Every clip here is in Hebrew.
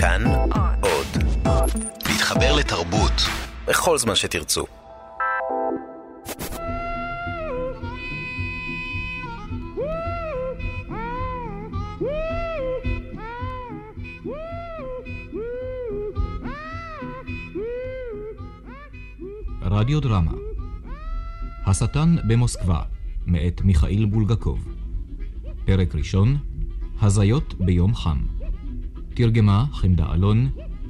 כאן עוד. להתחבר לתרבות בכל זמן שתרצו. רדיו דרמה השטן במוסקבה, מאת מיכאיל בולגקוב. פרק ראשון, הזיות ביום חם. תרגמה חמדה אלון,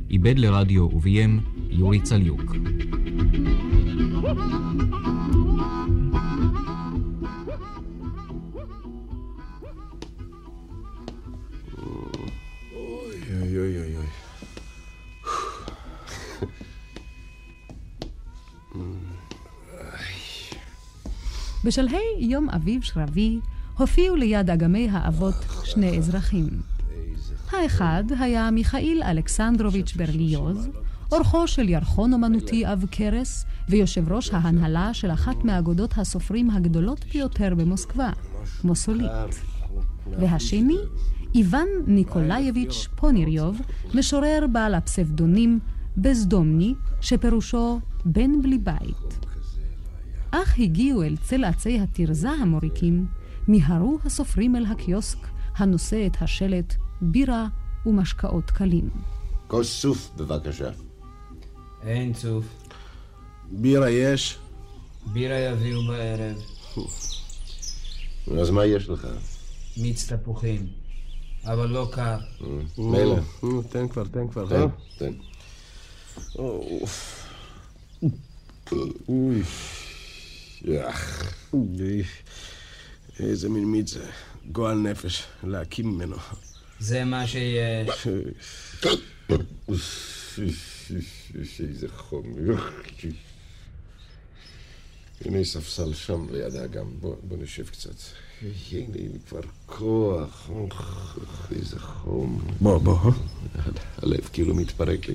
עיבד לרדיו וביים יורי צליוק. בשלהי יום אביב שרבי הופיעו ליד אגמי האבות שני אזרחים. האחד היה מיכאיל אלכסנדרוביץ' ברליוז, אורחו של ירחון אומנותי עב כרס ויושב ראש ההנהלה של אחת מאגודות הסופרים הגדולות ביותר במוסקבה, מוסולית. והשני, איוון ניקולאייביץ' פוניריוב, משורר בעל הפסבדונים בזדומני, שפירושו בן בלי בית. אך הגיעו אל צל עצי התרזה המוריקים, מיהרו הסופרים אל הקיוסק הנושא את השלט בירה ומשקאות קלים. כוס סוף, בבקשה. אין צוף. בירה יש? בירה יביאו בערב. אז מה יש לך? מיץ תפוחים. אבל לא קר. מילא. אה, תן כבר, תן כבר. תן, אה? תן. אוי, יח. אוי, איזה מין מיץ זה. גועל נפש, להקים ממנו. זה מה שיש. איזה חום. הנה ספסל שם ליד האגם. בוא בוא נשב קצת. הנה כבר כוח. איזה חום. בוא, בוא. הלב כאילו מתפרק לי.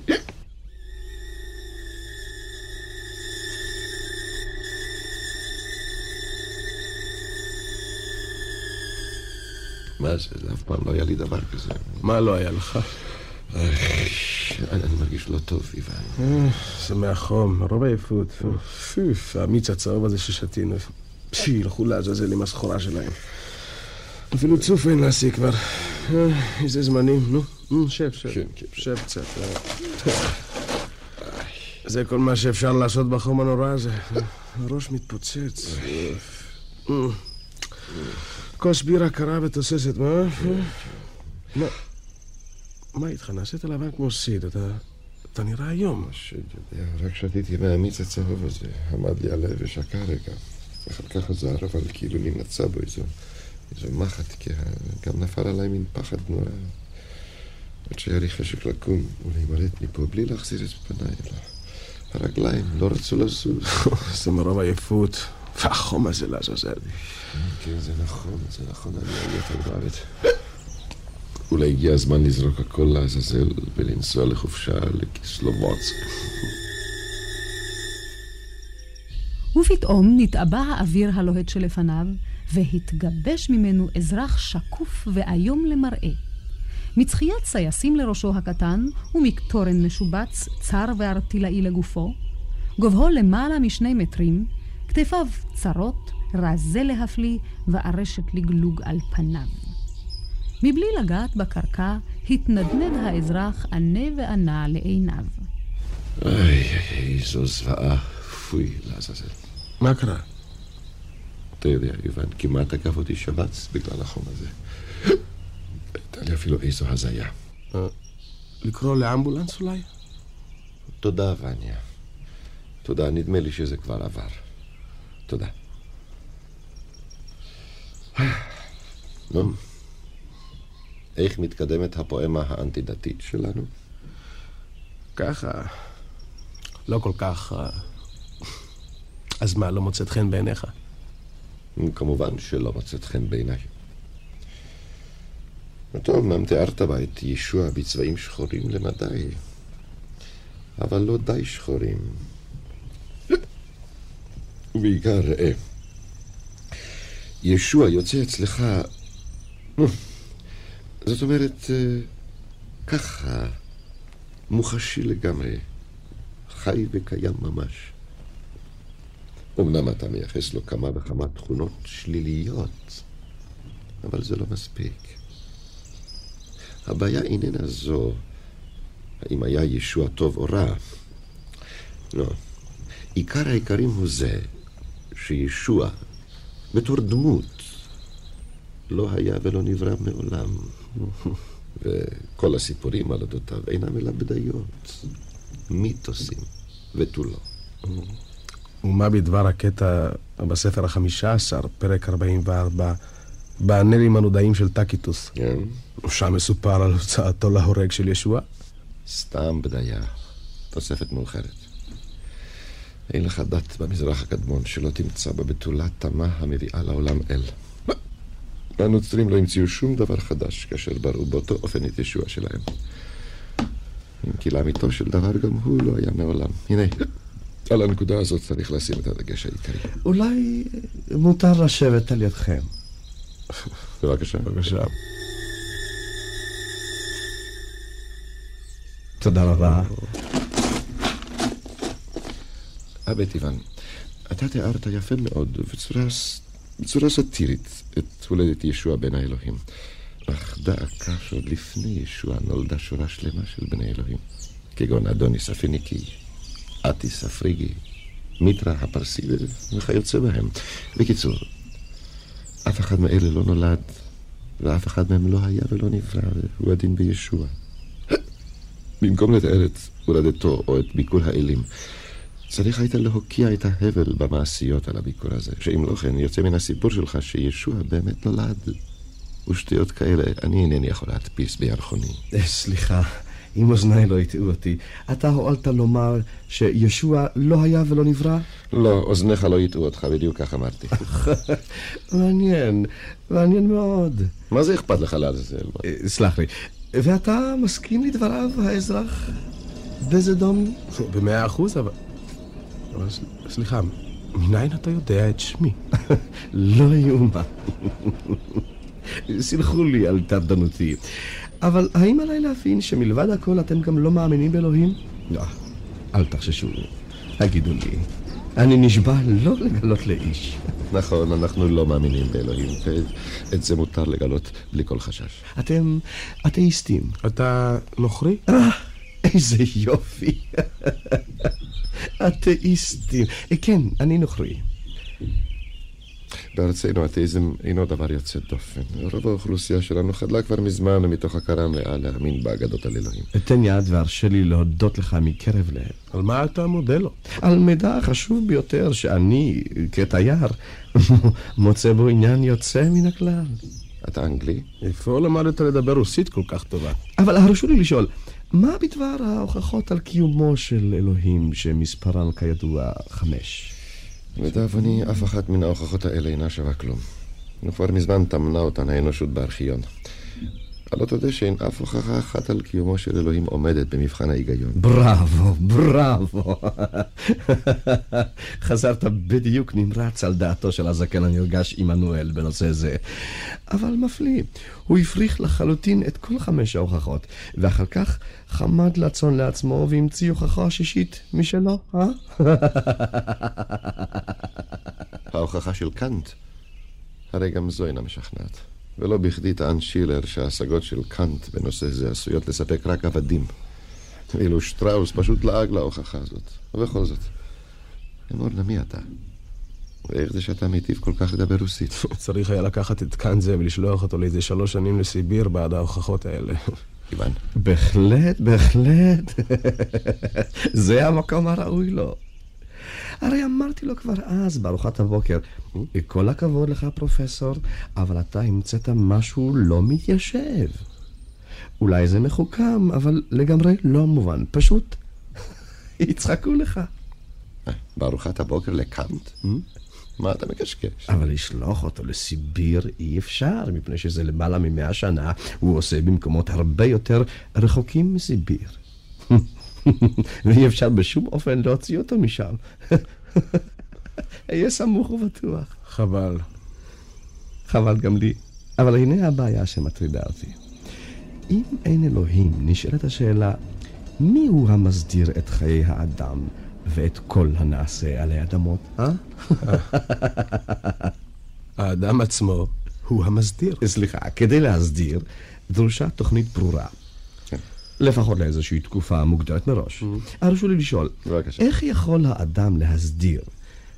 מה זה? זה אף פעם לא היה לי דבר כזה. מה לא היה לך? אני מרגיש לא טוב, איוון. אה, זה מהחום, מרוב עייפות. פיף, המיץ הצהוב הזה ששתינו. שילכו לעזאזל עם הסחורה שלהם. אפילו צוף אין להשיג כבר. אה, איזה זמנים, נו. נו, שב, שב. כן, כן. שב קצת. אה. זה כל מה שאפשר לעשות בחום הנורא הזה. הראש מתפוצץ. כוס בירה קרה ותוססת, מה? מה? מה איתך? נעשית לבן כמו סיד, אתה... אתה נראה היום. שיודע, רק שתיתי מהמיץ הצהוב הזה, עמד לי הלב ושקע רגע. אחר כך חזר, אבל כאילו נמצא בו איזו, איזו מחט, כי גם נפל עליי מין פחד נורא. עד שהיה לי חשק לקום ולהימלט מפה בלי להחזיר את פניי. אלא הרגליים לא רצו לזוז. זה מרוב עייפות. והחום הזה לעזאזל. כן, זה נכון, זה נכון, אני עייף על מוות. אולי הגיע הזמן לזרוק הכל לעזאזל ולנסוע לחופשה לקיסלובוצק. ופתאום נתעבה האוויר הלוהט שלפניו, והתגבש ממנו אזרח שקוף ואיום למראה. מצחיית סייסים לראשו הקטן, ומקטורן משובץ, צר וארטילאי לגופו, גובהו למעלה משני מטרים, כתפיו צרות, רזה להפליא, וארשת לגלוג על פניו. מבלי לגעת בקרקע, התנדנד האזרח ענה וענה לעיניו. איי, איזו זוועה. פוי, לעזאזל. מה קרה? אתה יודע, יוון, כמעט עקף אותי שבץ בגלל החום הזה. הייתה לי אפילו איזו הזיה. לקרוא לאמבולנס אולי? תודה, וניה. תודה, נדמה לי שזה כבר עבר. תודה. נו, איך מתקדמת הפואמה האנטי-דתית שלנו? ככה. לא כל כך... אה, אז מה, לא מוצאת חן בעיניך? כמובן שלא מוצאת חן בעיניי. טוב, אמנם תיארת בה את ישוע בצבעים שחורים למדי, אבל לא די שחורים. ובעיקר, ראה, ישוע יוצא אצלך, זאת אומרת, אה, ככה, מוחשי לגמרי, חי וקיים ממש. אמנם אתה מייחס לו כמה וכמה תכונות שליליות, אבל זה לא מספיק. הבעיה איננה זו האם היה ישוע טוב או רע. לא. עיקר העיקרים הוא זה שישוע, בתור דמות, לא היה ולא נברא מעולם. וכל הסיפורים על אודותיו אינם אלא בדיות, מיתוסים ותו לא. ומה בדבר הקטע בספר החמישה עשר, פרק 44, באנלים הנודעים של טקיטוס? כן? שם מסופר על הוצאתו להורג של ישוע? סתם בדיה, תוספת מאוחרת. אין לך דת במזרח הקדמון שלא תמצא בה בתולה תמה המביאה לעולם אל. והנוצרים לא המציאו שום דבר חדש כאשר בראו באותו אופן את ישוע שלהם. אם כי לאמיתו של דבר גם הוא לא היה מעולם. הנה, על הנקודה הזאת צריך לשים את הדגש העיקרי. אולי מותר לשבת על ידכם. בבקשה. בבקשה. תודה רבה. אבא טיבן, אתה תיארת יפה מאוד, בצורה, סאטירית, את הולדת ישוע בן האלוהים. אך דא עקה שעוד לפני ישוע נולדה שורה שלמה של בני אלוהים, כגון אדוניס הפיניקי, אטיס הפריגי, מיטרה הפרסי וכיוצא בהם. בקיצור, אף אחד מאלה לא נולד, ואף אחד מהם לא היה ולא נברא, והוא הדין בישוע. במקום לתאר את הולדתו או את ביקור האלים, צריך היית להוקיע את ההבל במעשיות על הביקור הזה, שאם לא כן, יוצא מן הסיפור שלך שישוע באמת נולד. ושטויות כאלה אני אינני יכול להדפיס בירחוני. סליחה, אם אוזניי לא הטעו אותי, אתה הואלת לומר שישוע לא היה ולא נברא? לא, אוזניך לא יטעו אותך, בדיוק כך אמרתי. מעניין, מעניין מאוד. מה זה אכפת לך לעזאזל? אה, סלח לי, ואתה מסכים לדבריו, האזרח בזדום? במאה אחוז, אבל... סליחה, מניין אתה יודע את שמי? לא יאומן. סלחו לי על טרדנותי. אבל האם עליי להבין שמלבד הכל אתם גם לא מאמינים באלוהים? לא, אל תחששו. הגידו לי, אני נשבע לא לגלות לאיש. נכון, אנחנו לא מאמינים באלוהים, ואת זה מותר לגלות בלי כל חשש. אתם אתאיסטים. אתה נוכרי? אה, איזה יופי. אתאיסטים. כן, אני נוכרי. בארצנו אתאיזם אינו דבר יוצא דופן. רוב האוכלוסייה שלנו חדלה כבר מזמן מתוך הכרה מלאה להאמין באגדות על אלוהים. אתן יד והרשה לי להודות לך מקרב לב. על מה אתה מודה לו? על מידע חשוב ביותר שאני, כתייר, מוצא בו עניין יוצא מן הכלל. אתה אנגלי? איפה למדת לדבר רוסית כל כך טובה? אבל הרשו לי לשאול, מה בדבר ההוכחות על קיומו של אלוהים שמספרן כידוע חמש? לדאבוני, אף אחת מן ההוכחות האלה אינה שווה כלום. כבר מזמן טמנה אותן האנושות בארכיון. הלא תודה שאין אף הוכחה אחת על קיומו של אלוהים עומדת במבחן ההיגיון. בראבו, בראבו. חזרת בדיוק נמרץ על דעתו של הזקן הנרגש עמנואל בנושא זה. אבל מפליא, הוא הפריך לחלוטין את כל חמש ההוכחות, ואחר כך חמד לצון לעצמו והמציא הוכחה שישית משלו, אה? ההוכחה של קאנט, הרי גם זו אינה משכנעת. ולא בכדי טען שילר שההשגות של קאנט בנושא זה עשויות לספק רק עבדים. ואילו שטראוס פשוט לעג להוכחה הזאת. ובכל זאת, אמור למי אתה? ואיך זה שאתה מיטיב כל כך לדבר רוסית? צריך היה לקחת את קאנט ולשלוח אותו לאיזה שלוש שנים לסיביר בעד ההוכחות האלה. בהחלט, בהחלט. זה המקום הראוי לו. הרי אמרתי לו כבר אז, בארוחת הבוקר, כל הכבוד לך, פרופסור, אבל אתה המצאת משהו לא מתיישב. אולי זה מחוכם, אבל לגמרי לא מובן. פשוט יצחקו לך. בארוחת הבוקר לקאנט? מה אתה מקשקש? אבל לשלוח אותו לסיביר אי אפשר, מפני שזה למעלה ממאה שנה הוא עושה במקומות הרבה יותר רחוקים מסיביר. ואי אפשר בשום אופן להוציא אותו משם. אהיה סמוך ובטוח. חבל. חבל גם לי. אבל הנה הבעיה שמטרידה אותי. אם אין אלוהים, נשאלת השאלה, מי הוא המסדיר את חיי האדם ואת כל הנעשה עלי אדמות, אה? האדם עצמו הוא המסדיר. סליחה, כדי להסדיר, דרושה תוכנית ברורה. כן. לפחות לאיזושהי תקופה מוגדרת מראש. הרשו לי לשאול, בבקשה. איך יכול האדם להסדיר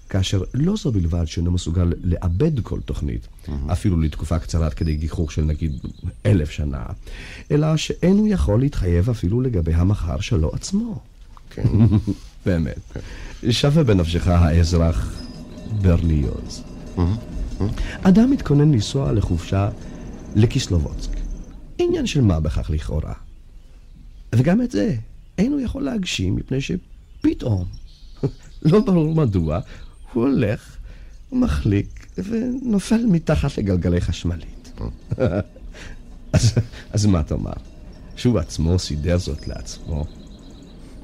כאשר לא זו בלבד שאינו מסוגל לאבד כל תוכנית, אפילו לתקופה קצרה עד כדי גיחוך של נגיד אלף שנה, אלא שאין הוא יכול להתחייב אפילו לגבי המחר שלו עצמו. כן. באמת. שווה בנפשך האזרח ברליוז. אדם מתכונן לנסוע לחופשה לקיסלובוצק. עניין של מה בכך לכאורה. וגם את זה אין הוא יכול להגשים מפני שפתאום, לא ברור מדוע, הוא הולך, הוא מחליק ונופל מתחת לגלגלי חשמלית. אז, אז מה תאמר? שהוא עצמו סידר זאת לעצמו?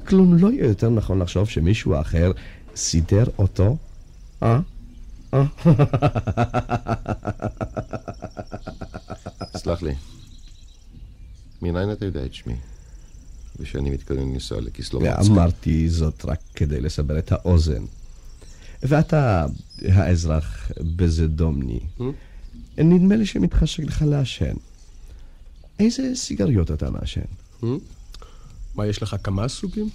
כלום לא יהיה יותר נכון לחשוב שמישהו אחר סידר אותו? אה? אה? סלח לי. מניין אתה יודע את שמי? ושאני מתכונן לנסוע לקיסלובצק. אמרתי זאת רק כדי לסבר את האוזן. ואתה, האזרח בזדומני, נדמה לי שמתחשק לך לעשן. איזה סיגריות אתה מעשן? מה, יש לך כמה סוגים?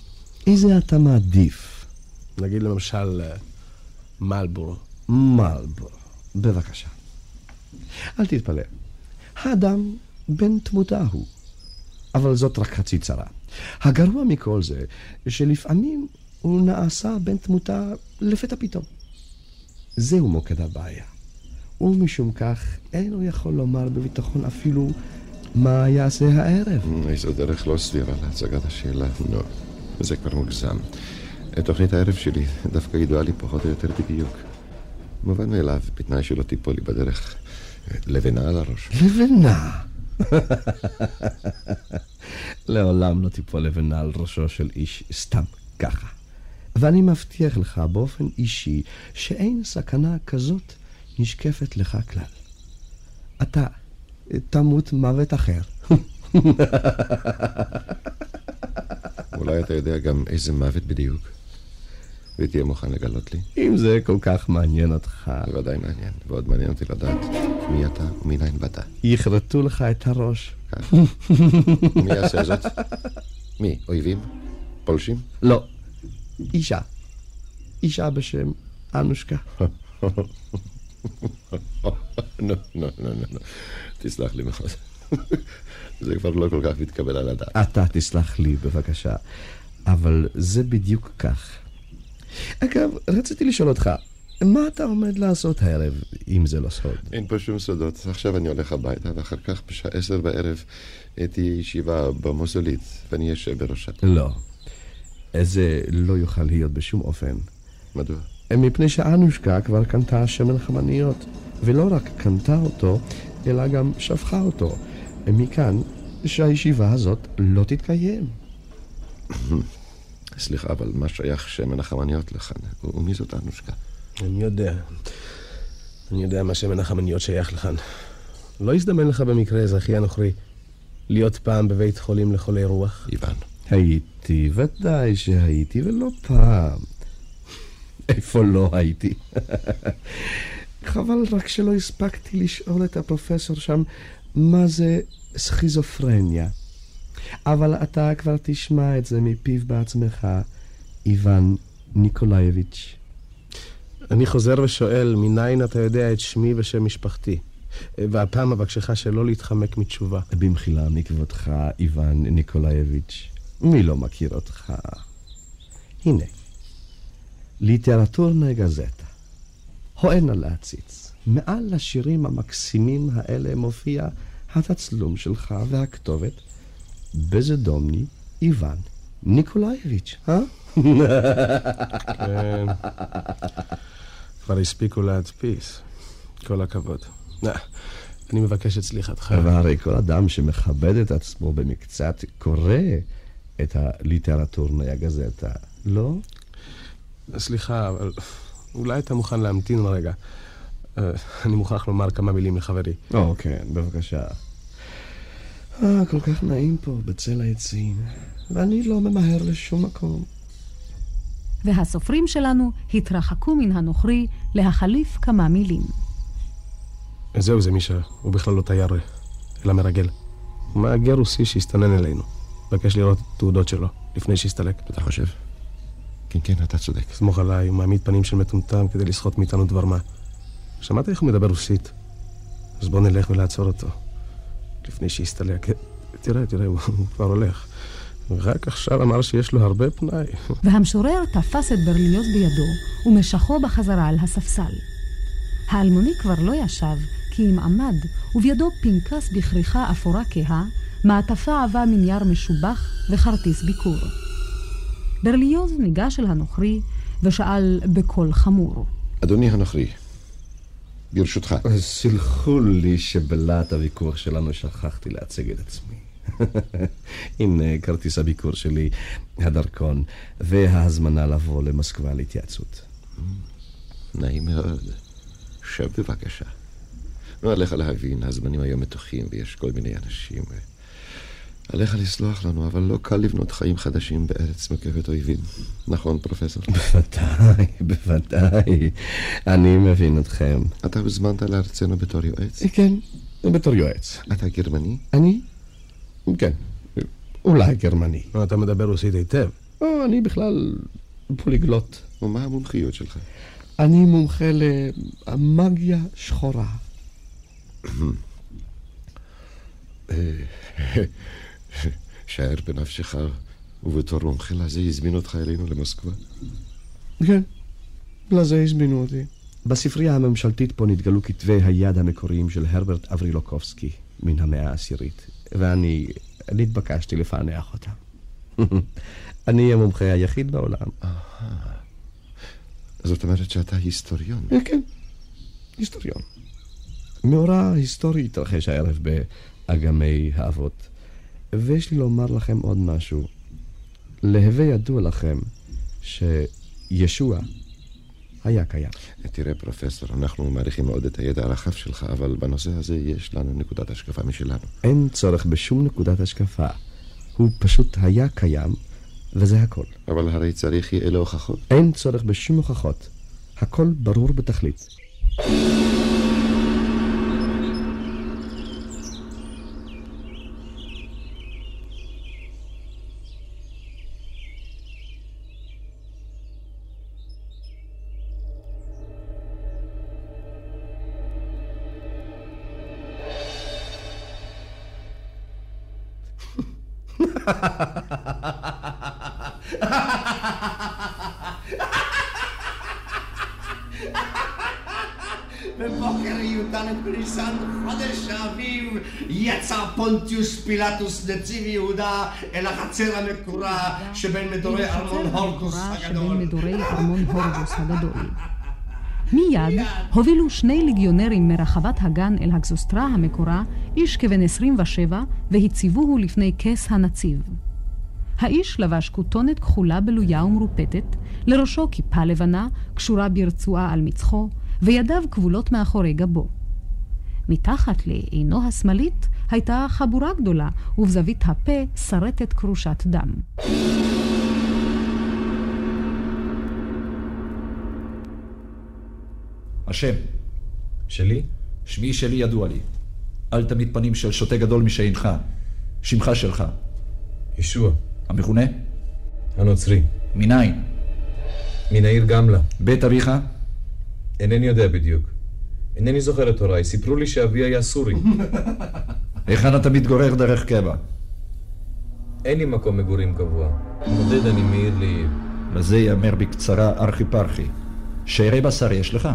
איזה אתה מעדיף? נגיד למשל אה, מלבורו. מלבור. בבקשה. אל תתפלא. האדם בן תמותה הוא. אבל זאת רק חצי צרה. הגרוע מכל זה, שלפעמים הוא נעשה בן תמותה לפתע פתאום. זהו מוקד הבעיה. ומשום כך אין הוא יכול לומר בביטחון אפילו מה יעשה הערב. איזו דרך לא סבירה להצגת השאלה. לא, זה כבר מוגזם. תוכנית הערב שלי דווקא ידועה לי פחות או יותר בדיוק. מובן מאליו, בתנאי שלא תיפול לי בדרך לבנה על הראש. לבנה. לעולם לא תיפול לבנה על ראשו של איש סתם ככה. ואני מבטיח לך באופן אישי שאין סכנה כזאת נשקפת לך כלל. אתה תמות מוות אחר. אולי אתה יודע גם איזה מוות בדיוק, ותהיה מוכן לגלות לי. אם זה כל כך מעניין אותך, בוודאי מעניין, ועוד מעניין אותי לדעת מי אתה ומניין באת. יכרתו לך את הראש. כך. מי יעשה זאת? מי? אויבים? פולשים? לא, אישה. אישה בשם אנושקה. נו, נו, נו, נו, נו. תסלח לי מאוד. זה כבר לא כל כך מתקבל על הדעת. אתה תסלח לי בבקשה, אבל זה בדיוק כך. אגב, רציתי לשאול אותך, מה אתה עומד לעשות הערב, אם זה לא סוד? אין פה שום סודות. עכשיו אני הולך הביתה, ואחר כך בשעה עשר בערב תהיה ישיבה במוסולית, ואני אשב בראשה. לא. זה לא יוכל להיות בשום אופן. מדוע? מפני שאנושקה כבר קנתה שמן חמניות, ולא רק קנתה אותו, אלא גם שפכה אותו. מכאן שהישיבה הזאת לא תתקיים. סליחה, אבל מה שייך שמן החמניות לכאן? ומי זאת אנושקה? אני יודע. אני יודע מה שמן החמניות שייך לכאן. לא הזדמן לך במקרה, אזרחי הנוכרי, להיות פעם בבית חולים לחולי רוח? איוון. הייתי, ודאי שהייתי, ולא פעם. איפה לא הייתי? חבל רק שלא הספקתי לשאול את הפרופסור שם מה זה סכיזופרניה. אבל אתה כבר תשמע את זה מפיו בעצמך, איוון ניקולאייביץ'. אני חוזר ושואל, מניין אתה יודע את שמי ושם משפחתי? והפעם אבקשך שלא להתחמק מתשובה. במחילה מכבודך, איוון ניקולאייביץ', מי לא מכיר אותך? הנה, ליטרטורנה גזטה. הואל נא להציץ. מעל השירים המקסימים האלה מופיע התצלום שלך והכתובת בזדומני איוון ניקולאייביץ', אה? כן. כבר הספיקו להדפיס. כל הכבוד. נא, אני מבקש את סליחתך. והרי כל אדם שמכבד את עצמו במקצת קורא את הליטרטורנה גזטה, לא? סליחה, אבל אולי אתה מוכן להמתין רגע. אה, אני מוכרח לומר כמה מילים לחברי. או, כן, בבקשה. אה, כל כך נעים פה, בצל העצים. ואני לא ממהר לשום מקום. והסופרים שלנו התרחקו מן הנוכרי להחליף כמה מילים. זהו זה מישה, הוא בכלל לא תייר, אלא מרגל. מהגר רוסי שהסתנן אלינו. מבקש לראות תעודות שלו, לפני שהסתלק. אתה חושב? כן, כן, אתה צודק. סמוך עליי, הוא מעמיד פנים של מטומטם כדי לסחוט מאיתנו דבר מה. שמעת איך הוא מדבר רוסית? אז בוא נלך ולעצור אותו. לפני שיסתלק. תראה, תראה, הוא כבר הולך. רק עכשיו אמר שיש לו הרבה פנאי. והמשורר תפס את ברליוז בידו ומשכו בחזרה על הספסל. האלמוני כבר לא ישב, כי אם עמד, ובידו פנקס בכריכה אפורה כהה, מעטפה עבה מנייר משובח וכרטיס ביקור. ברליוז ניגש אל הנוכרי ושאל בקול חמור. אדוני הנוכרי, ברשותך. סלחו לי שבלהט הוויכוח שלנו שכחתי להציג את עצמי. הנה כרטיס הביקור שלי, הדרכון, וההזמנה לבוא למוסקבה להתייעצות. נעים מאוד. שב בבקשה. לא עליך להבין, הזמנים היום מתוחים ויש כל מיני אנשים. עליך לסלוח לנו, אבל לא קל לבנות חיים חדשים בארץ מוקפת אויבים. נכון, פרופסור? בוודאי, בוודאי. אני מבין אתכם. אתה הוזמנת לארצנו בתור יועץ? כן, בתור יועץ. אתה גרמני? אני? כן, אולי גרמני. אתה מדבר רוסית היטב. או, אני בכלל פוליגלוט. ומה המומחיות שלך? אני מומחה למאגיה שחורה. שער בנפשך, ובתור מומחה לזה הזמין אותך אלינו למוסקבה? כן, לזה הזמינו אותי. בספרייה הממשלתית פה נתגלו כתבי היד המקוריים של הרברט אברילוקובסקי מן המאה העשירית, ואני נתבקשתי לפענח אותם. אני המומחה היחיד בעולם. זאת אומרת שאתה היסטוריון. כן, היסטוריון. מאורע היסטורי התרחש הערב באגמי האבות. ויש לי לומר לכם עוד משהו. להווה ידוע לכם שישוע היה קיים. תראה, פרופסור, אנחנו מעריכים מאוד את הידע הרחב שלך, אבל בנושא הזה יש לנו נקודת השקפה משלנו. אין צורך בשום נקודת השקפה. הוא פשוט היה קיים, וזה הכל. אבל הרי צריך יהיה להוכחות. אין צורך בשום הוכחות. הכל ברור בתכלית. בבוקר י"ד בניסן, חודש האביב, יצא פונטיוס פילטוס נציב יהודה אל החצר המקורה שבין מדורי ארמון הורקוס הגדול. מיד הובילו שני ליגיונרים מרחבת הגן אל הגזוסטרה המקורה, איש כבן 27, והציבוהו לפני כס הנציב. האיש לבש כותונת כחולה בלויה ומרופטת, לראשו כיפה לבנה, קשורה ברצועה על מצחו, וידיו כבולות מאחורי גבו. מתחת לעינו השמאלית הייתה חבורה גדולה, ובזווית הפה שרטת כרושת דם. השם. שלי? שמי שלי ידוע לי. אל תמיד פנים של שוטה גדול משאינך. שמך שלך. ישוע. המכונה? הנוצרי. מניין? מן העיר גמלה. בית אביך? אינני יודע בדיוק. אינני זוכר את הוריי. סיפרו לי שאבי היה סורי. היכן אתה מתגורר דרך קבע? אין לי מקום מגורים קבוע. נודד אני מעיר לעיר. לזה ייאמר בקצרה ארכי פרחי. שערי בשר יש לך?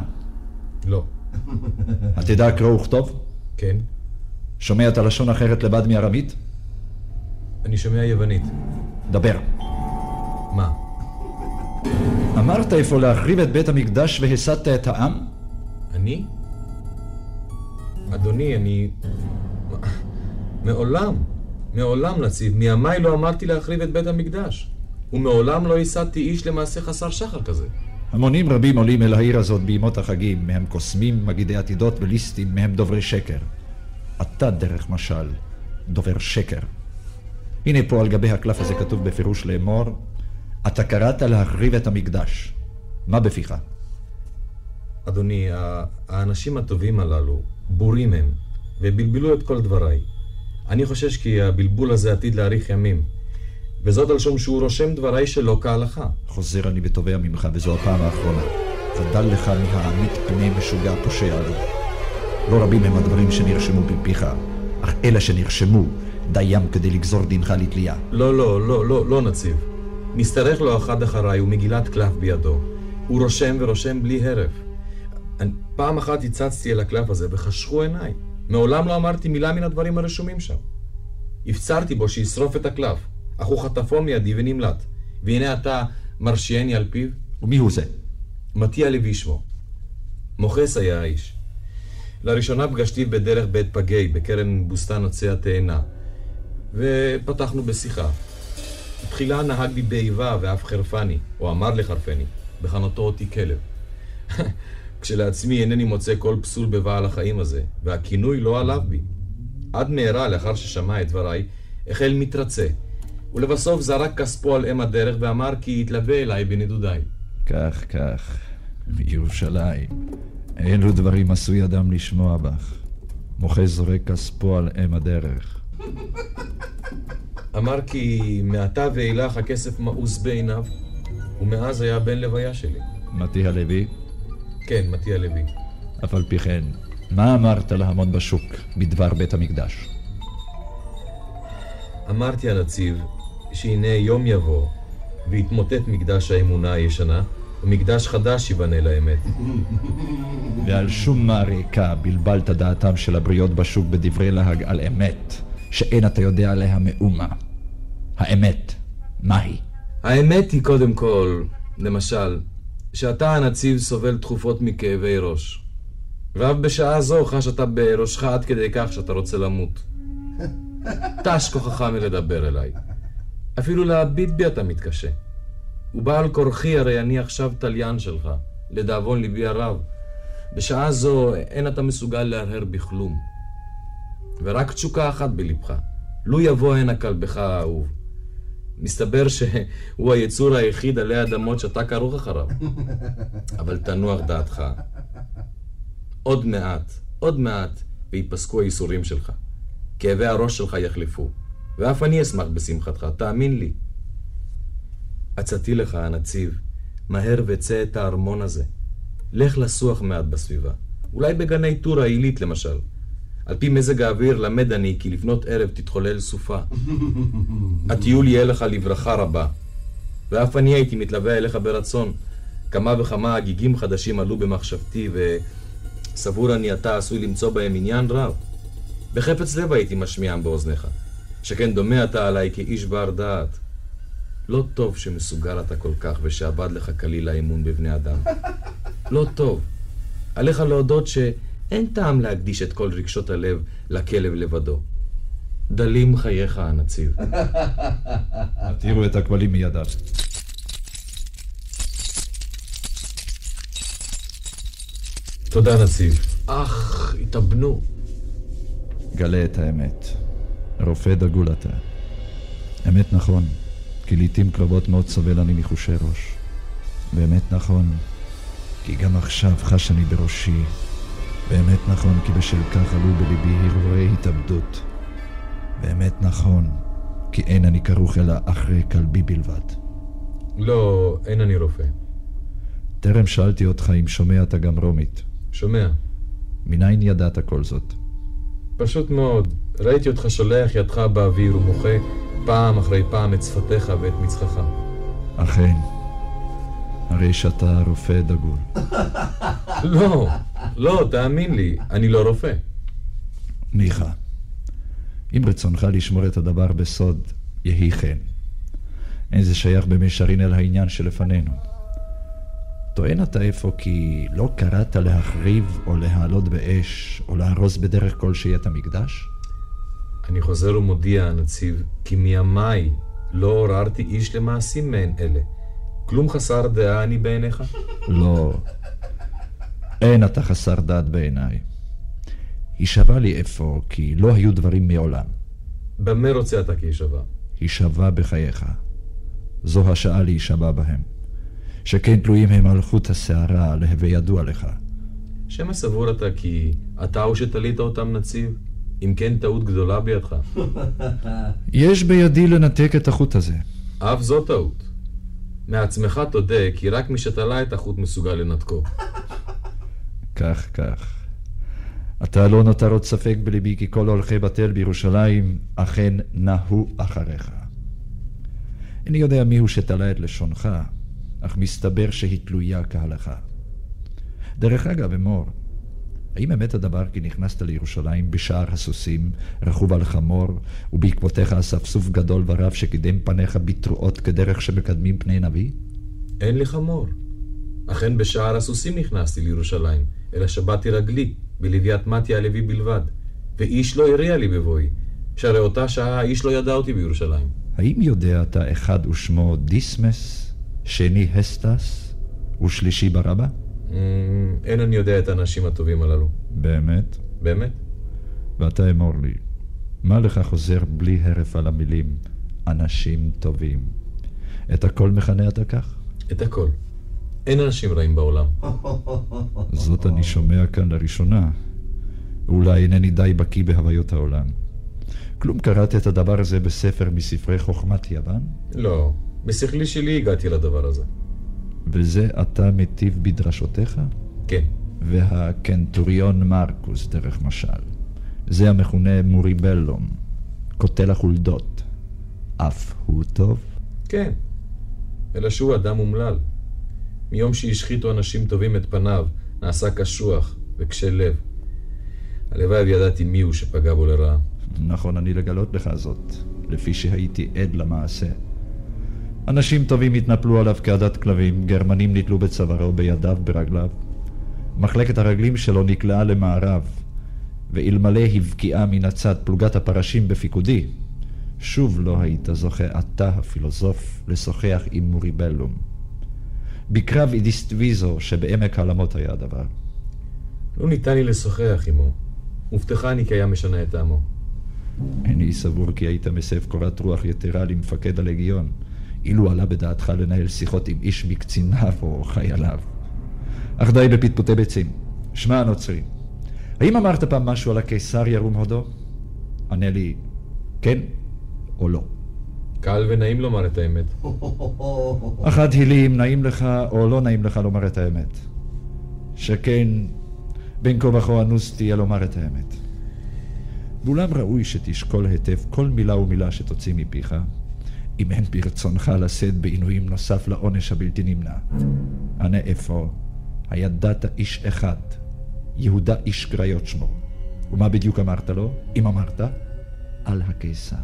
לא. תדע קרוא וכתוב? כן. שומע את הלשון אחרת לבד מארמית? אני שומע יוונית. דבר. מה? אמרת איפה להחריב את בית המקדש והסדת את העם? אני? אדוני, אני... מעולם, מעולם נציב, מימיי לא אמרתי להחריב את בית המקדש. ומעולם לא הסדתי איש למעשה חסר שחר כזה. המונים רבים עולים אל העיר הזאת בימות החגים, מהם קוסמים, מגידי עתידות וליסטים, מהם דוברי שקר. אתה, דרך משל, דובר שקר. הנה פה על גבי הקלף הזה כתוב בפירוש לאמור, אתה קראת להחריב את המקדש. מה בפיך? אדוני, האנשים הטובים הללו, בורים הם, ובלבלו את כל דבריי. אני חושש כי הבלבול הזה עתיד להאריך ימים. וזאת על שום שהוא רושם דבריי שלא כהלכה. חוזר אני ותובע ממך, וזו הפעם האחרונה. חדל לך מהעמית פני משוגע פושע לי. לא רבים הם הדברים שנרשמו בפיך, אך אלה שנרשמו, דיים כדי לגזור דינך לתלייה. לא, לא, לא, לא, לא נציב. משתרך לו אחד אחריי ומגילת קלף בידו. הוא רושם ורושם בלי הרף. אני, פעם אחת הצצתי אל הקלף הזה וחשכו עיניי. מעולם לא אמרתי מילה מן הדברים הרשומים שם. הפצרתי בו שישרוף את הקלף, אך הוא חטפו מידי ונמלט. והנה אתה מרשיעני על פיו. ומי הוא זה? מתיה לוי שמו. מוכס היה האיש. לראשונה פגשתי בדרך בית פגי, בקרן בוסתן עצי התאנה, ופתחנו בשיחה. תחילה נהג בי באיבה ואף חרפני, או אמר לחרפני, בכנותו אותי כלב. כשלעצמי אינני מוצא כל פסול בבעל החיים הזה, והכינוי לא עליו בי. עד מהרה, לאחר ששמע את דבריי, החל מתרצה, ולבסוף זרק כספו על אם הדרך ואמר כי יתלווה אליי בנדודיי. כך, כך, מירושלים. אילו דברים עשוי אדם לשמוע בך. מוחה זורק כספו על אם הדרך. אמר כי מעתה ואילך הכסף מאוס בעיניו, ומאז היה בן לוויה שלי. מתי הלוי? כן, מתי הלוי. אף על פי כן, מה אמרת להמון בשוק בדבר בית המקדש? אמרתי הנציב שהנה יום יבוא ויתמוטט מקדש האמונה הישנה, ומקדש חדש ייבנה לאמת. ועל שום מה ריקה בלבלת דעתם של הבריות בשוק בדברי להג על אמת, שאין אתה יודע עליה מאומה. האמת, מהי? האמת היא קודם כל, למשל, שאתה הנציב סובל תכופות מכאבי ראש. ואף בשעה זו חש אתה בראשך עד כדי כך שאתה רוצה למות. תש כוחך מלדבר אליי. אפילו להביט בי אתה מתקשה. ובעל כורחי הרי אני עכשיו תליין שלך, לדאבון ליבי הרב. בשעה זו אין אתה מסוגל להרהר בכלום. ורק תשוקה אחת בלבך, לו יבוא הנה כלבך האהוב. מסתבר שהוא היצור היחיד עלי אדמות שאתה כרוך אחריו. אבל תנוח דעתך. עוד מעט, עוד מעט, ויפסקו הייסורים שלך. כאבי הראש שלך יחלפו, ואף אני אשמח בשמחתך, תאמין לי. עצתי לך, הנציב, מהר וצא את הארמון הזה. לך לסוח מעט בסביבה. אולי בגני טור העילית למשל. על פי מזג האוויר למד אני כי לפנות ערב תתחולל סופה. הטיול יהיה לך לברכה רבה. ואף אני הייתי מתלווה אליך ברצון. כמה וכמה הגיגים חדשים עלו במחשבתי, וסבור אני אתה עשוי למצוא בהם עניין רב. בחפץ לב הייתי משמיעם באוזניך. שכן דומה אתה עליי כאיש בר דעת. לא טוב שמסוגל אתה כל כך ושאבד לך כליל האמון בבני אדם. לא טוב. עליך להודות שאין טעם להקדיש את כל רגשות הלב לכלב לבדו. דלים חייך, הנציב. התירו את הכבלים מידיו. תודה, נציב. אך, התאבנו. גלה את האמת. רופא דגול אתה. אמת נכון. כי לעיתים קרבות מאוד סובל אני מחושי ראש. באמת נכון, כי גם עכשיו חש אני בראשי. באמת נכון, כי בשל כך עלו בליבי הרהורי התאבדות. באמת נכון, כי אין אני כרוך אלא אחרי כלבי בלבד. לא, אין אני רופא. טרם שאלתי אותך אם שומע אתה גם רומית. שומע. מניין ידעת כל זאת? פשוט מאוד. ראיתי אותך שולח ידך באוויר ומוחה פעם אחרי פעם את שפתיך ואת מצחך. אכן. הרי שאתה רופא דגול. לא, לא, תאמין לי, אני לא רופא. מיכה, אם רצונך לשמור את הדבר בסוד, יהי כן. אין זה שייך במישרין אל העניין שלפנינו. טוען אתה אפוא כי לא קראת להחריב או להעלות באש או להרוס בדרך כלשהי את המקדש? אני חוזר ומודיע, הנציב, כי מימיי לא עוררתי איש למעשים מעין אלה. כלום חסר דעה אני בעיניך? לא. אין אתה חסר דעת בעיניי. יישבע לי אפוא כי לא היו דברים מעולם. במה רוצה אתה כי יישבע? הישבע בחייך. זו השעה להישבע בהם. שכן תלויים הם על חוט השערה, להווה ידוע לך. שמא סבור אתה כי אתה הוא שתלית אותם נציב? אם כן טעות גדולה בידך. יש בידי לנתק את החוט הזה. אף זו טעות. מעצמך תודה כי רק מי שתלה את החוט מסוגל לנתקו. כך, כך. אתה לא נותר עוד ספק בליבי כי כל הולכי בתל בירושלים אכן נהו אחריך. איני יודע מיהו שתלה את לשונך, אך מסתבר שהיא תלויה כהלכה. דרך אגב, אמור, האם אמת הדבר כי נכנסת לירושלים בשער הסוסים, רכוב על חמור, ובעקבותיך אספסוף גדול ורב שקידם פניך בתרועות כדרך שמקדמים פני נביא? אין לי חמור. אכן בשער הסוסים נכנסתי לירושלים, אלא שבתי רגלי, בלוויית מתיה הלוי בלבד, ואיש לא הריע לי בבואי, שהרי אותה שעה איש לא ידע אותי בירושלים. האם יודע אתה אחד ושמו דיסמס, שני הסטס, ושלישי ברבא? אממ, אין אני יודע את האנשים הטובים הללו. באמת? באמת? ואתה אמור לי, מה לך חוזר בלי הרף על המילים אנשים טובים? את הכל מכנה אתה כך? את הכל. אין אנשים רעים בעולם. זאת אני שומע כאן לראשונה. אולי אינני די בקיא בהוויות העולם. כלום קראת את הדבר הזה בספר מספרי חוכמת יוון? לא, בשכלי שלי הגעתי לדבר הזה. וזה אתה מטיב בדרשותיך? כן. והקנטוריון מרקוס, דרך משל. זה המכונה מוריבלום, קוטל החולדות. אף הוא טוב? כן, אלא שהוא אדם אומלל. מיום שהשחיתו אנשים טובים את פניו, נעשה קשוח וקשה לב. הלוואי וידעתי מי הוא שפגע בו לרעה. נכון אני לגלות לך זאת, לפי שהייתי עד למעשה. אנשים טובים התנפלו עליו כעדת כלבים, גרמנים נתלו בצווארו, בידיו, ברגליו. מחלקת הרגלים שלו נקלעה למערב, ואלמלא הבקיעה מן הצד פלוגת הפרשים בפיקודי, שוב לא היית זוכה אתה, הפילוסוף, לשוחח עם מוריבלום. בקרב אידיסטוויזו שבעמק העלמות היה הדבר. לא ניתן לי לשוחח עמו. הובטחני כי היה משנה את טעמו. איני סבור כי היית מסב קורת רוח יתרה למפקד הלגיון, אילו עלה בדעתך לנהל שיחות עם איש מקציניו או חייליו. אך די בפטפוטי ביצים. שמע הנוצרי, האם אמרת פעם משהו על הקיסר ירום הודו? ענה לי, כן או לא. קל ונעים לומר את האמת. אחת היא אם נעים לך או לא נעים לך לומר את האמת. שכן בין כה וכה אנוס תהיה לומר את האמת. ואולם ראוי שתשקול היטב כל מילה ומילה שתוציא מפיך, אם אין ברצונך לשאת בעינויים נוסף לעונש הבלתי נמנע. ענה אפוא, הידעת איש אחד, יהודה איש קריות שמו. ומה בדיוק אמרת לו, אם אמרת? על הקיסר.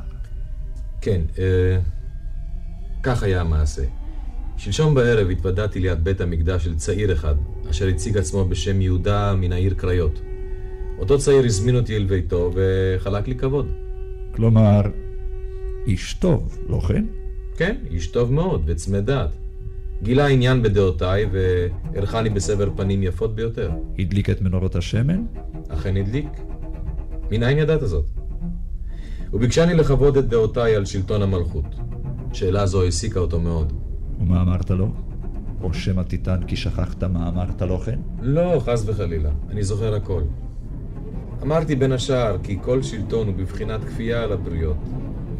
כן, אה, כך היה המעשה. שלשום בערב התוודעתי ליד בית המקדש של צעיר אחד, אשר הציג עצמו בשם יהודה מן העיר קריות. אותו צעיר הזמין אותי אל ביתו וחלק לי כבוד. כלומר, איש טוב, לא כן? כן, איש טוב מאוד וצמא דעת. גילה עניין בדעותיי וערכני בסבר פנים יפות ביותר. הדליק את מנורות השמן? אכן הדליק. מנין ידעת זאת? וביקשני לכבוד את דעותיי על שלטון המלכות. שאלה זו העסיקה אותו מאוד. ומה אמרת לו? או שמא תטען כי שכחת מה אמרת לו כן? לא, חס וחלילה. אני זוכר הכל. אמרתי בין השאר כי כל שלטון הוא בבחינת כפייה על הבריות,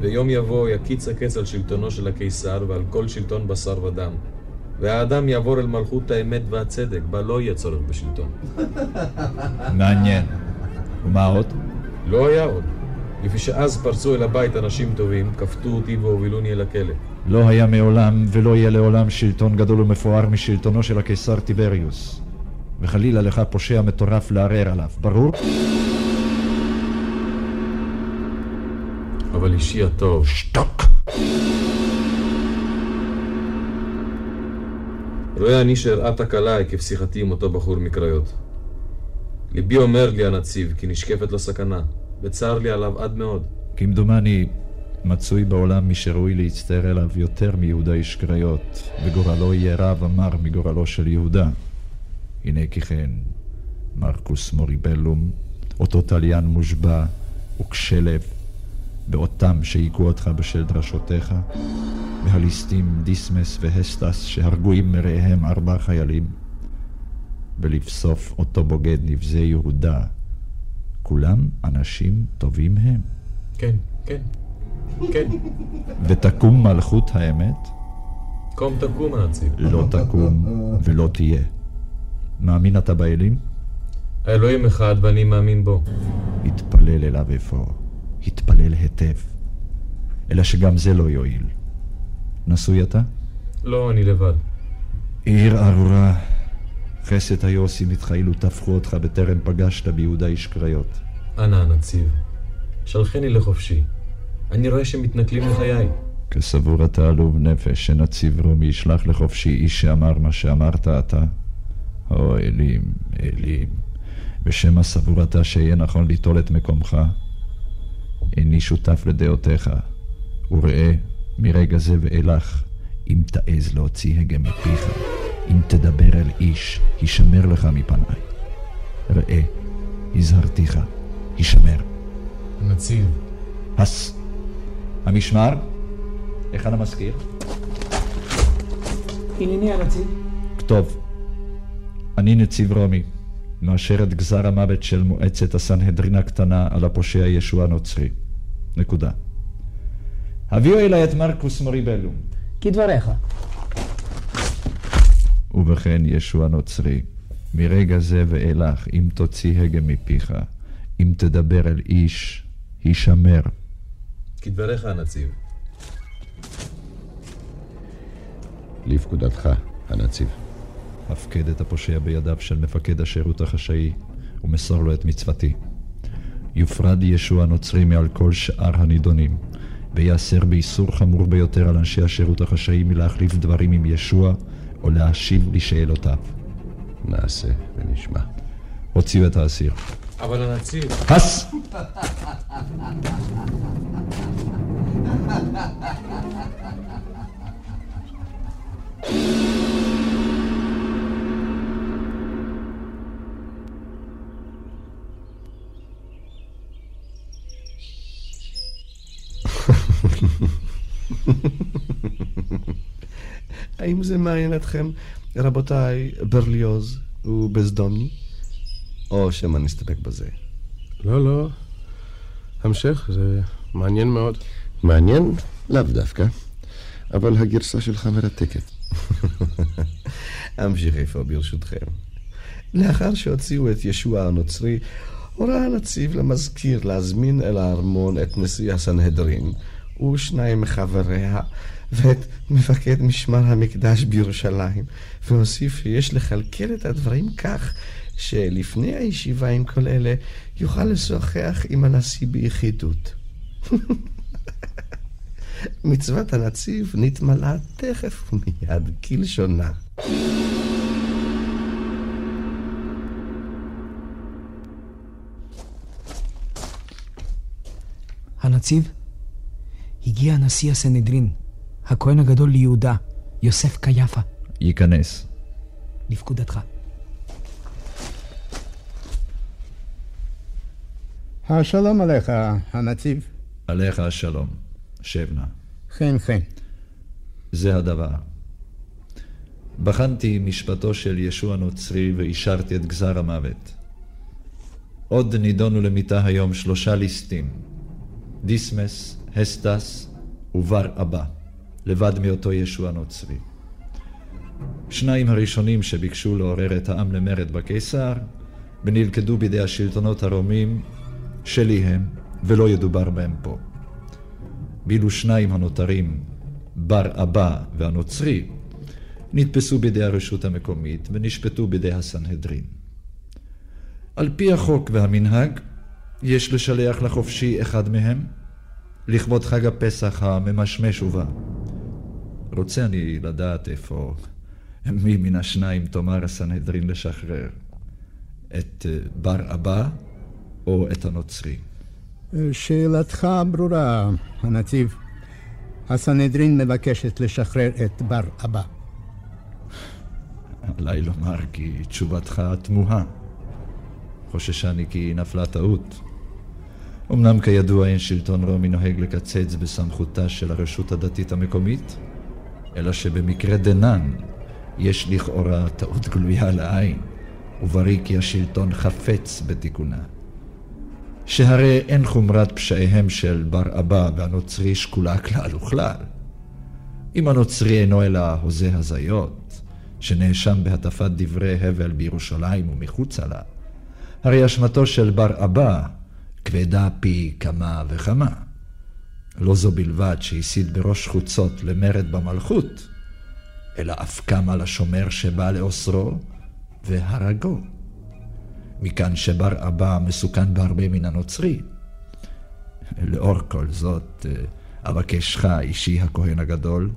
ויום יבוא יקיץ הקץ על שלטונו של הקיסר ועל כל שלטון בשר ודם, והאדם יעבור אל מלכות האמת והצדק, בה לא יהיה צורך בשלטון. מעניין. ומה עוד? לא היה עוד. לפי שאז פרצו אל הבית אנשים טובים, כפתו אותי והובילוני אל הכלא. לא היה מעולם ולא יהיה לעולם שלטון גדול ומפואר משלטונו של הקיסר טיבריוס. וחלילה לך פושע מטורף לערער עליו, ברור? אבל אישי הטוב... שתוק! רואה אני שארעה תקלה עקב שיחתי עם אותו בחור מקריות. ליבי אומר לי הנציב כי נשקפת לו סכנה, וצר לי עליו עד מאוד. כמדומני, מצוי בעולם מי שראוי להצטער אליו יותר מיהודה איש קריות, וגורלו יהיה רע ומר מגורלו של יהודה. הנה כי כן, מרקוס מוריבלום, אותו תליין מושבע וקשה לב, ואותם שהיכו אותך בשל דרשותיך, והליסטים דיסמס והסטס שהרגו עם מרעיהם ארבעה חיילים, ולבסוף אותו בוגד נבזה יהודה. כולם אנשים טובים הם. כן, כן, כן. ותקום מלכות האמת? קום תקום הנציב. לא תקום ולא תהיה. מאמין אתה באלים? האלוהים אחד ואני מאמין בו. התפלל אליו אפוא. התפלל היטב. אלא שגם זה לא יועיל. נשוי אתה? לא, אני לבד. עיר ארורה, חסד היו עושים איתך אילו טפחו אותך בטרם פגשת ביהודה איש קריות. אנא הנציב, שלחני לחופשי. אני רואה שמתנכלים לחיי. כסבור אתה עלוב נפש, שנציב רומי ישלח לחופשי איש שאמר מה שאמרת אתה? או אלים, אלים, בשם הסבור אתה שיהיה נכון ליטול את מקומך? איני שותף לדעותיך, וראה, מרגע זה ואילך, אם תעז להוציא הגה מפיך, אם תדבר אל איש, הישמר לך מפניי. ראה, הזהרתיך, הישמר. הנציב. הס. המשמר? היכן המזכיר? הנני הנציב. כתוב. אני נציב רומי, מאשר את גזר המוות של מועצת הסנהדרין הקטנה על הפושע ישוע הנוצרי. נקודה. הביאו אליי את מרקוס מוריבלום. כדבריך. ובכן, ישוע הנוצרי, מרגע זה ואילך, אם תוציא הגה מפיך, אם תדבר אל איש, הישמר. כדבריך הנציב. לפקודתך, הנציב. הפקד את הפושע בידיו של מפקד השירות החשאי, ומסור לו את מצוותי. יופרד ישוע הנוצרי מעל כל שאר הנידונים, וייאסר באיסור חמור ביותר על אנשי השירות החשאי מלהחליף דברים עם ישוע, או להשיב לשאלותיו. נעשה ונשמע. הוציאו את האסיר. אבל הנציב... הס! האם זה מעניין אתכם, רבותיי, ברליוז ובזדומני? או שמא נסתפק בזה? לא, לא. המשך, זה מעניין מאוד. מעניין? לאו דווקא. אבל הגרסה שלך מרתקת. אמשיך איפה ברשותכם. לאחר שהוציאו את ישוע הנוצרי, הורה הנציב למזכיר להזמין אל הארמון את נשיא הסנהדרין ושניים מחבריה ואת מפקד משמר המקדש בירושלים, והוסיף שיש לכלכל את הדברים כך שלפני הישיבה עם כל אלה יוכל לשוחח עם הנשיא ביחידות. מצוות הנציב נתמלאה תכף ומיד כלשונה. הנציב, הגיע נשיא הסנהדרין, הכהן הגדול ליהודה, יוסף קייפה. ייכנס. לפקודתך. השלום עליך, הנציב. עליך השלום. שב נא. כן, כן. זה הדבר. בחנתי משפטו של ישוע הנוצרי ואישרתי את גזר המוות. עוד נידונו למיתה היום שלושה ליסטים, דיסמס, הסטס ובר אבא, לבד מאותו ישוע הנוצרי. שניים הראשונים שביקשו לעורר את העם למרד בקיסר, ונלכדו בידי השלטונות הרומים, שלי הם, ולא ידובר בהם פה. ואילו שניים הנותרים, בר אבא והנוצרי, נתפסו בידי הרשות המקומית ונשפטו בידי הסנהדרין. על פי החוק והמנהג, יש לשלח לחופשי אחד מהם, לכבוד חג הפסח הממשמש ובא. רוצה אני לדעת איפה, מי מן השניים תאמר הסנהדרין לשחרר, את בר אבא או את הנוצרי. שאלתך ברורה, הנציב. הסנהדרין מבקשת לשחרר את בר אבא. עליי לומר כי תשובתך תמוהה. חוששני כי נפלה טעות. אמנם כידוע אין שלטון רומי נוהג לקצץ בסמכותה של הרשות הדתית המקומית, אלא שבמקרה דנן יש לכאורה טעות גלויה לעין, ובריא כי השלטון חפץ בתיקונה. שהרי אין חומרת פשעיהם של בר אבא והנוצרי שקולה כלל וכלל. אם הנוצרי אינו אלא הוזה הזיות, שנאשם בהטפת דברי הבל בירושלים ומחוצה לה, הרי אשמתו של בר אבא כבדה פי כמה וכמה. לא זו בלבד שהסית בראש חוצות למרד במלכות, אלא אף קם על השומר שבא לאוסרו והרגו. מכאן שבר אבא מסוכן בהרבה מן הנוצרי. לאור כל זאת, אבקשך, אישי הכהן הגדול,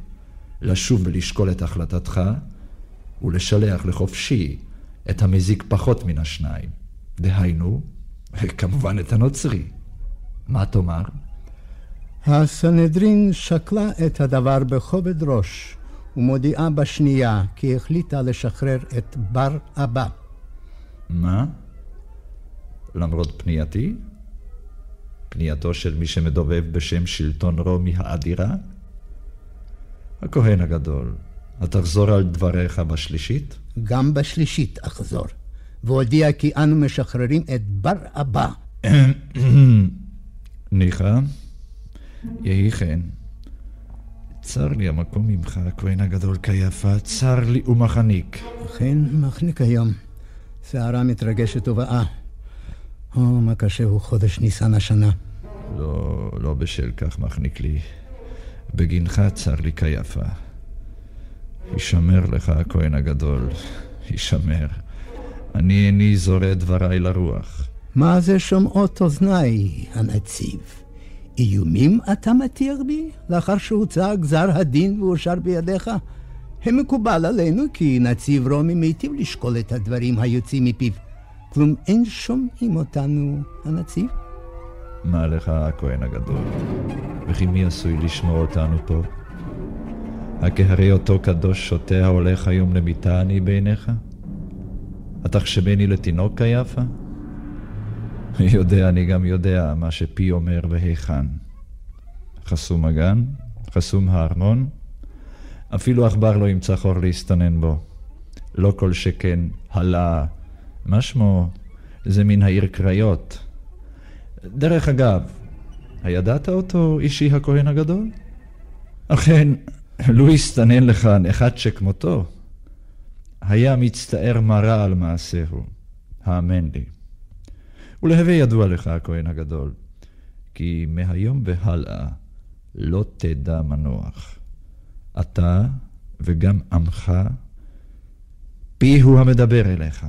לשוב ולשקול את החלטתך, ולשלח לחופשי את המזיק פחות מן השניים. דהיינו, כמובן את הנוצרי. מה תאמר? הסנהדרין שקלה את הדבר בכובד ראש, ומודיעה בשנייה כי החליטה לשחרר את בר אבא. מה? למרות פנייתי? פנייתו של מי שמדובב בשם שלטון רומי האדירה? הכהן הגדול, התחזור על דבריך בשלישית? גם בשלישית אחזור, והודיע כי אנו משחררים את בר אבא. ניחא, יהי כן. צר לי המקום ממך, הכהן הגדול כיפה, צר לי ומחניק. אכן, מחניק היום. שערה מתרגשת ובאה. או, מה קשה הוא חודש ניסן השנה. לא, לא בשל כך מחניק לי. בגינך צר לי כיפה. הישמר לך, הכהן הגדול, הישמר. אני איני זורה דבריי לרוח. מה זה שומעות אוזניי, הנציב? איומים אתה מתיר בי, לאחר שהוצא גזר הדין ואושר בידיך? הם מקובל עלינו כי נציב רומי מיטיב לשקול את הדברים היוצאים מפיו. כלום אין שומעים אותנו, הנציב? מה לך, הכהן הגדול? וכי מי עשוי לשמוע אותנו פה? הכהרי אותו קדוש שוטה ההולך היום למיטה אני בעיניך? התחשבני לתינוק כיפה? יודע, אני גם יודע מה שפי אומר והיכן. חסום הגן, חסום הארמון, אפילו עכבר לא ימצא חור להסתנן בו. לא כל שכן הלה, מה שמו? זה מן העיר קריות. דרך אגב, הידעת אותו אישי הכהן הגדול? אכן, לו הסתנן לכאן אחד שכמותו, היה מצטער מרה על מעשהו, האמן לי. ולהווה ידוע לך, הכהן הגדול, כי מהיום והלאה לא תדע מנוח. אתה וגם עמך, פי הוא המדבר אליך.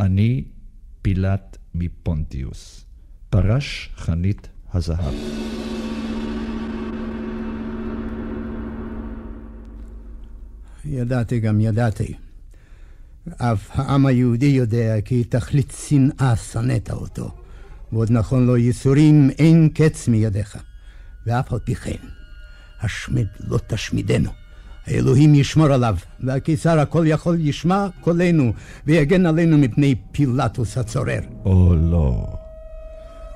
אני פילט מפונטיוס, פרש חנית הזהב. ידעתי גם ידעתי. אף העם היהודי יודע כי תכלית שנאה שנאת אותו, ועוד נכון לו ייסורים אין קץ מידיך. ואף על פי כן, השמד לא תשמידנו. האלוהים ישמור עליו, והקיסר הכל יכול ישמע קולנו, ויגן עלינו מפני פילטוס הצורר. או לא,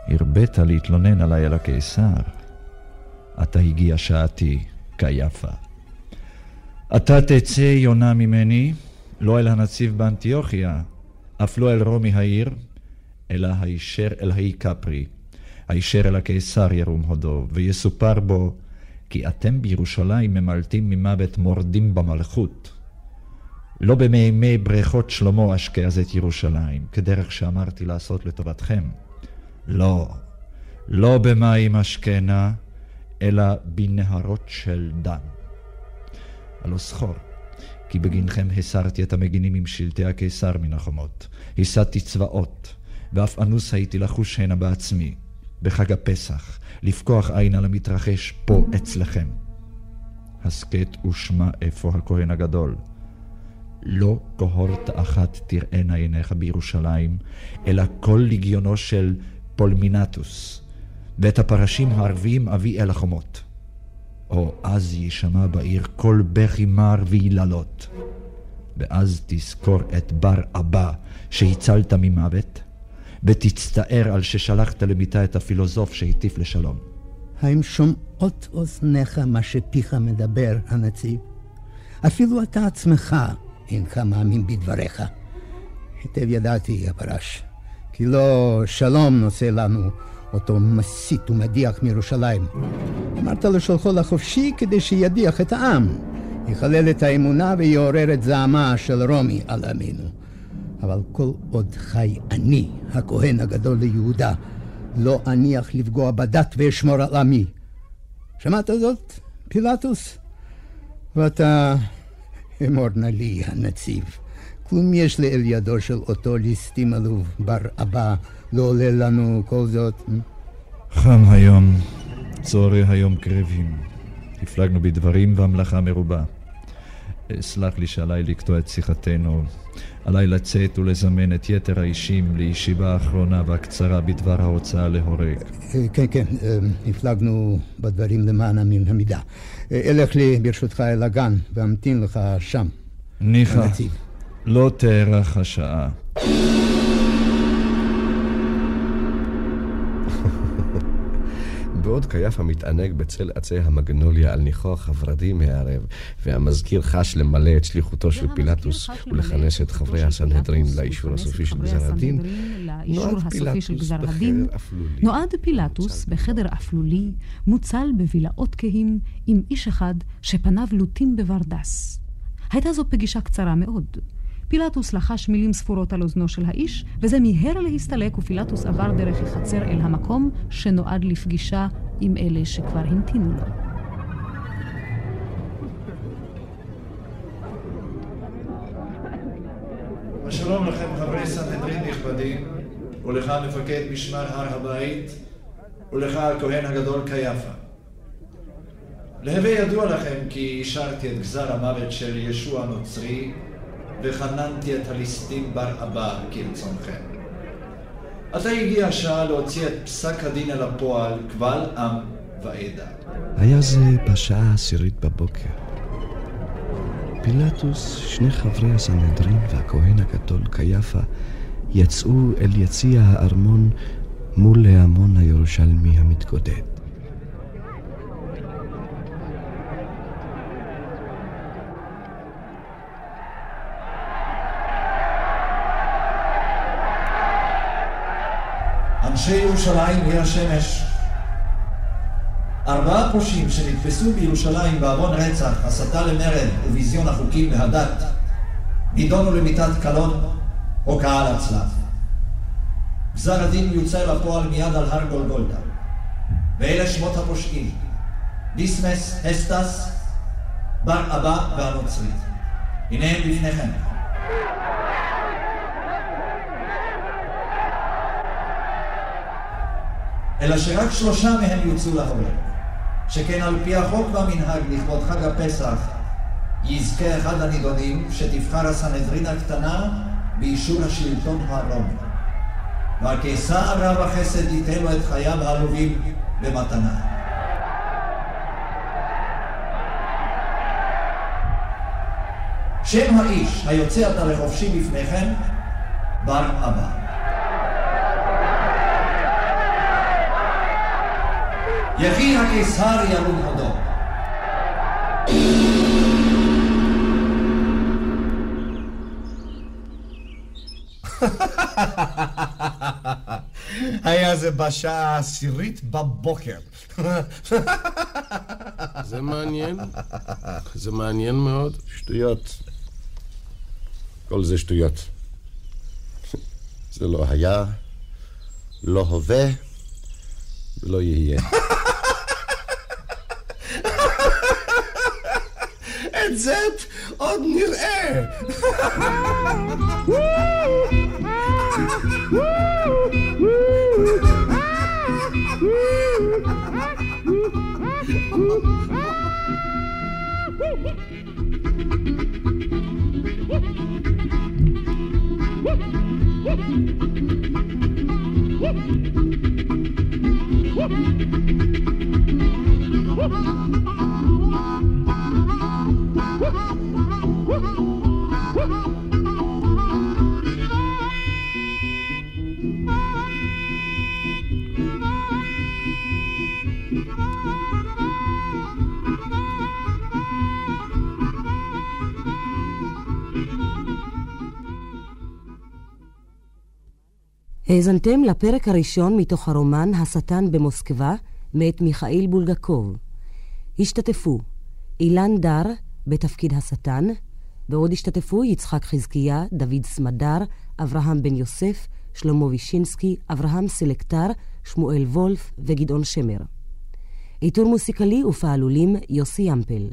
הרבית להתלונן עליי אל הקיסר. עתה הגיע שעתי, כיפה. אתה תצא יונה ממני, לא אל הנציב באנטיוכיה, אף לא אל רומי העיר, אלא הישר אל האי קפרי, הישר אל הקיסר ירום הודו, ויסופר בו, כי אתם בירושלים ממלטים ממוות מורדים במלכות. לא במימי בריכות שלמה אשקה אז את ירושלים, כדרך שאמרתי לעשות לטובתכם. לא, לא במים אשכנה, אלא בנהרות של דם. הלא זכור, כי בגינכם הסרתי את המגינים עם שלטי הקיסר מן החומות. הסעתי צבאות, ואף אנוס הייתי לחוש הנה בעצמי, בחג הפסח, לפקוח עין על המתרחש פה אצלכם. הסכת ושמע איפה הכהן הגדול. לא קהורת אחת תראינה עיניך בירושלים, אלא כל לגיונו של פולמינטוס, ואת הפרשים הערביים אביא אל החומות. או אז יישמע בעיר קול בכי מר ויללות. ואז תזכור את בר אבא שהצלת ממוות, ותצטער על ששלחת לביתה את הפילוסוף שהטיף לשלום. האם שומעות אוזניך מה שפיך מדבר, הנציב? אפילו אתה עצמך אינך מאמין בדבריך. היטב ידעתי, הפרש, כי לא שלום נושא לנו אותו מסית ומדיח מירושלים. אמרת לשולחו לחופשי כדי שידיח את העם, יחלל את האמונה ויעורר את זעמה של רומי על עמנו. אבל כל עוד חי אני, הכהן הגדול ליהודה, לא אניח לפגוע בדת ואשמור על עמי. שמעת זאת, פילטוס? ואתה אמור נא לי, הנציב. כלום יש לאל ידו של אותו ליסטים עלוב בר אבא, לא עולה לנו כל זאת. חם היום, צהרי היום קרבים. הפלגנו בדברים והמלאכה מרובה. סלח לי שעליי לקטוע את שיחתנו. עליי לצאת ולזמן את יתר האישים לישיבה האחרונה והקצרה בדבר ההוצאה להורג. כן, כן, הפלגנו בדברים למען המין המידה. אלך לי ברשותך אל הגן ואמתין לך שם. ניחא, לא תארך השעה. בעוד קייפה מתענג בצל עצי המגנוליה על ניחוח הורדים מהערב, והמזכיר חש למלא את שליחותו של פילטוס ולכנס את חברי הסנהדרין לאישור הסופי של גזר הדין, נועד פילטוס בחדר אפלולי. מוצל בבילאות כהים, עם איש אחד שפניו לוטים בברדס. הייתה זו פגישה קצרה מאוד. פילטוס לחש מילים ספורות על אוזנו של האיש, וזה מיהר להסתלק, ופילטוס עבר דרך החצר אל המקום שנועד לפגישה עם אלה שכבר המתינו לו. שלום לכם חברי סנהדרין נכבדים, ולך מפקד משמר הר הבית, ולך הכהן הגדול קייפה. להווה ידוע לכם כי אישרתי את גזר המוות של ישוע הנוצרי וחננתי את הליסטים בר אבא כרצונכם. עתה הגיעה השעה להוציא את פסק הדין אל הפועל, קבל עם ועדה. היה זה בשעה העשירית בבוקר. פילטוס, שני חברי הסנהדרין והכהן הגדול קייפה יצאו אל יציע הארמון מול להמון הירושלמי המתגודד. אנשי ירושלים עיר השמש. ארבעה פושעים שנתפסו בירושלים בעוון רצח, הסתה למרד וביזיון החוקים והדת, נידונו למיתת קלון, הוקעה לצלב. גזר הדין יוצא לפועל מיד על הר גולגולתא. ואלה שמות הפושעים, דיסמס, הסטס, בר אבא והנוצרי. הנה הם בפניכם. אלא שרק שלושה מהם יוצאו להורג. שכן על פי החוק והמנהג לכבוד חג הפסח, יזכה אחד הנידונים שתבחר הסנהדרין הקטנה באישור השלטון הרומי. והקיסר רב החסד ייתן לו את חייו העלובים במתנה. שם האיש היוצא עתה לחופשי בפניכם, בר אבא. יביא הקיסר ירום הודו. היה זה בשעה העשירית בבוקר. זה מעניין. זה מעניין מאוד. שטויות. כל זה שטויות. זה לא היה, לא הווה ולא יהיה. Led Zepp on New Air. האזנתם לפרק הראשון מתוך הרומן "השטן במוסקבה" מאת מיכאיל בולגקוב. השתתפו אילן דר בתפקיד השטן, ועוד השתתפו יצחק חזקיה, דוד סמדר, אברהם בן יוסף, שלמה וישינסקי, אברהם סלקטר, שמואל וולף וגדעון שמר. עיטור מוסיקלי ופעלולים יוסי ימפל.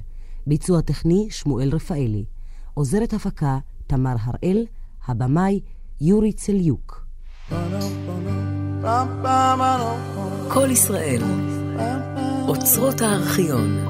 ביצוע טכני שמואל רפאלי. עוזרת הפקה תמר הראל, הבמאי יורי צליוק. כל ישראל, אוצרות הארכיון.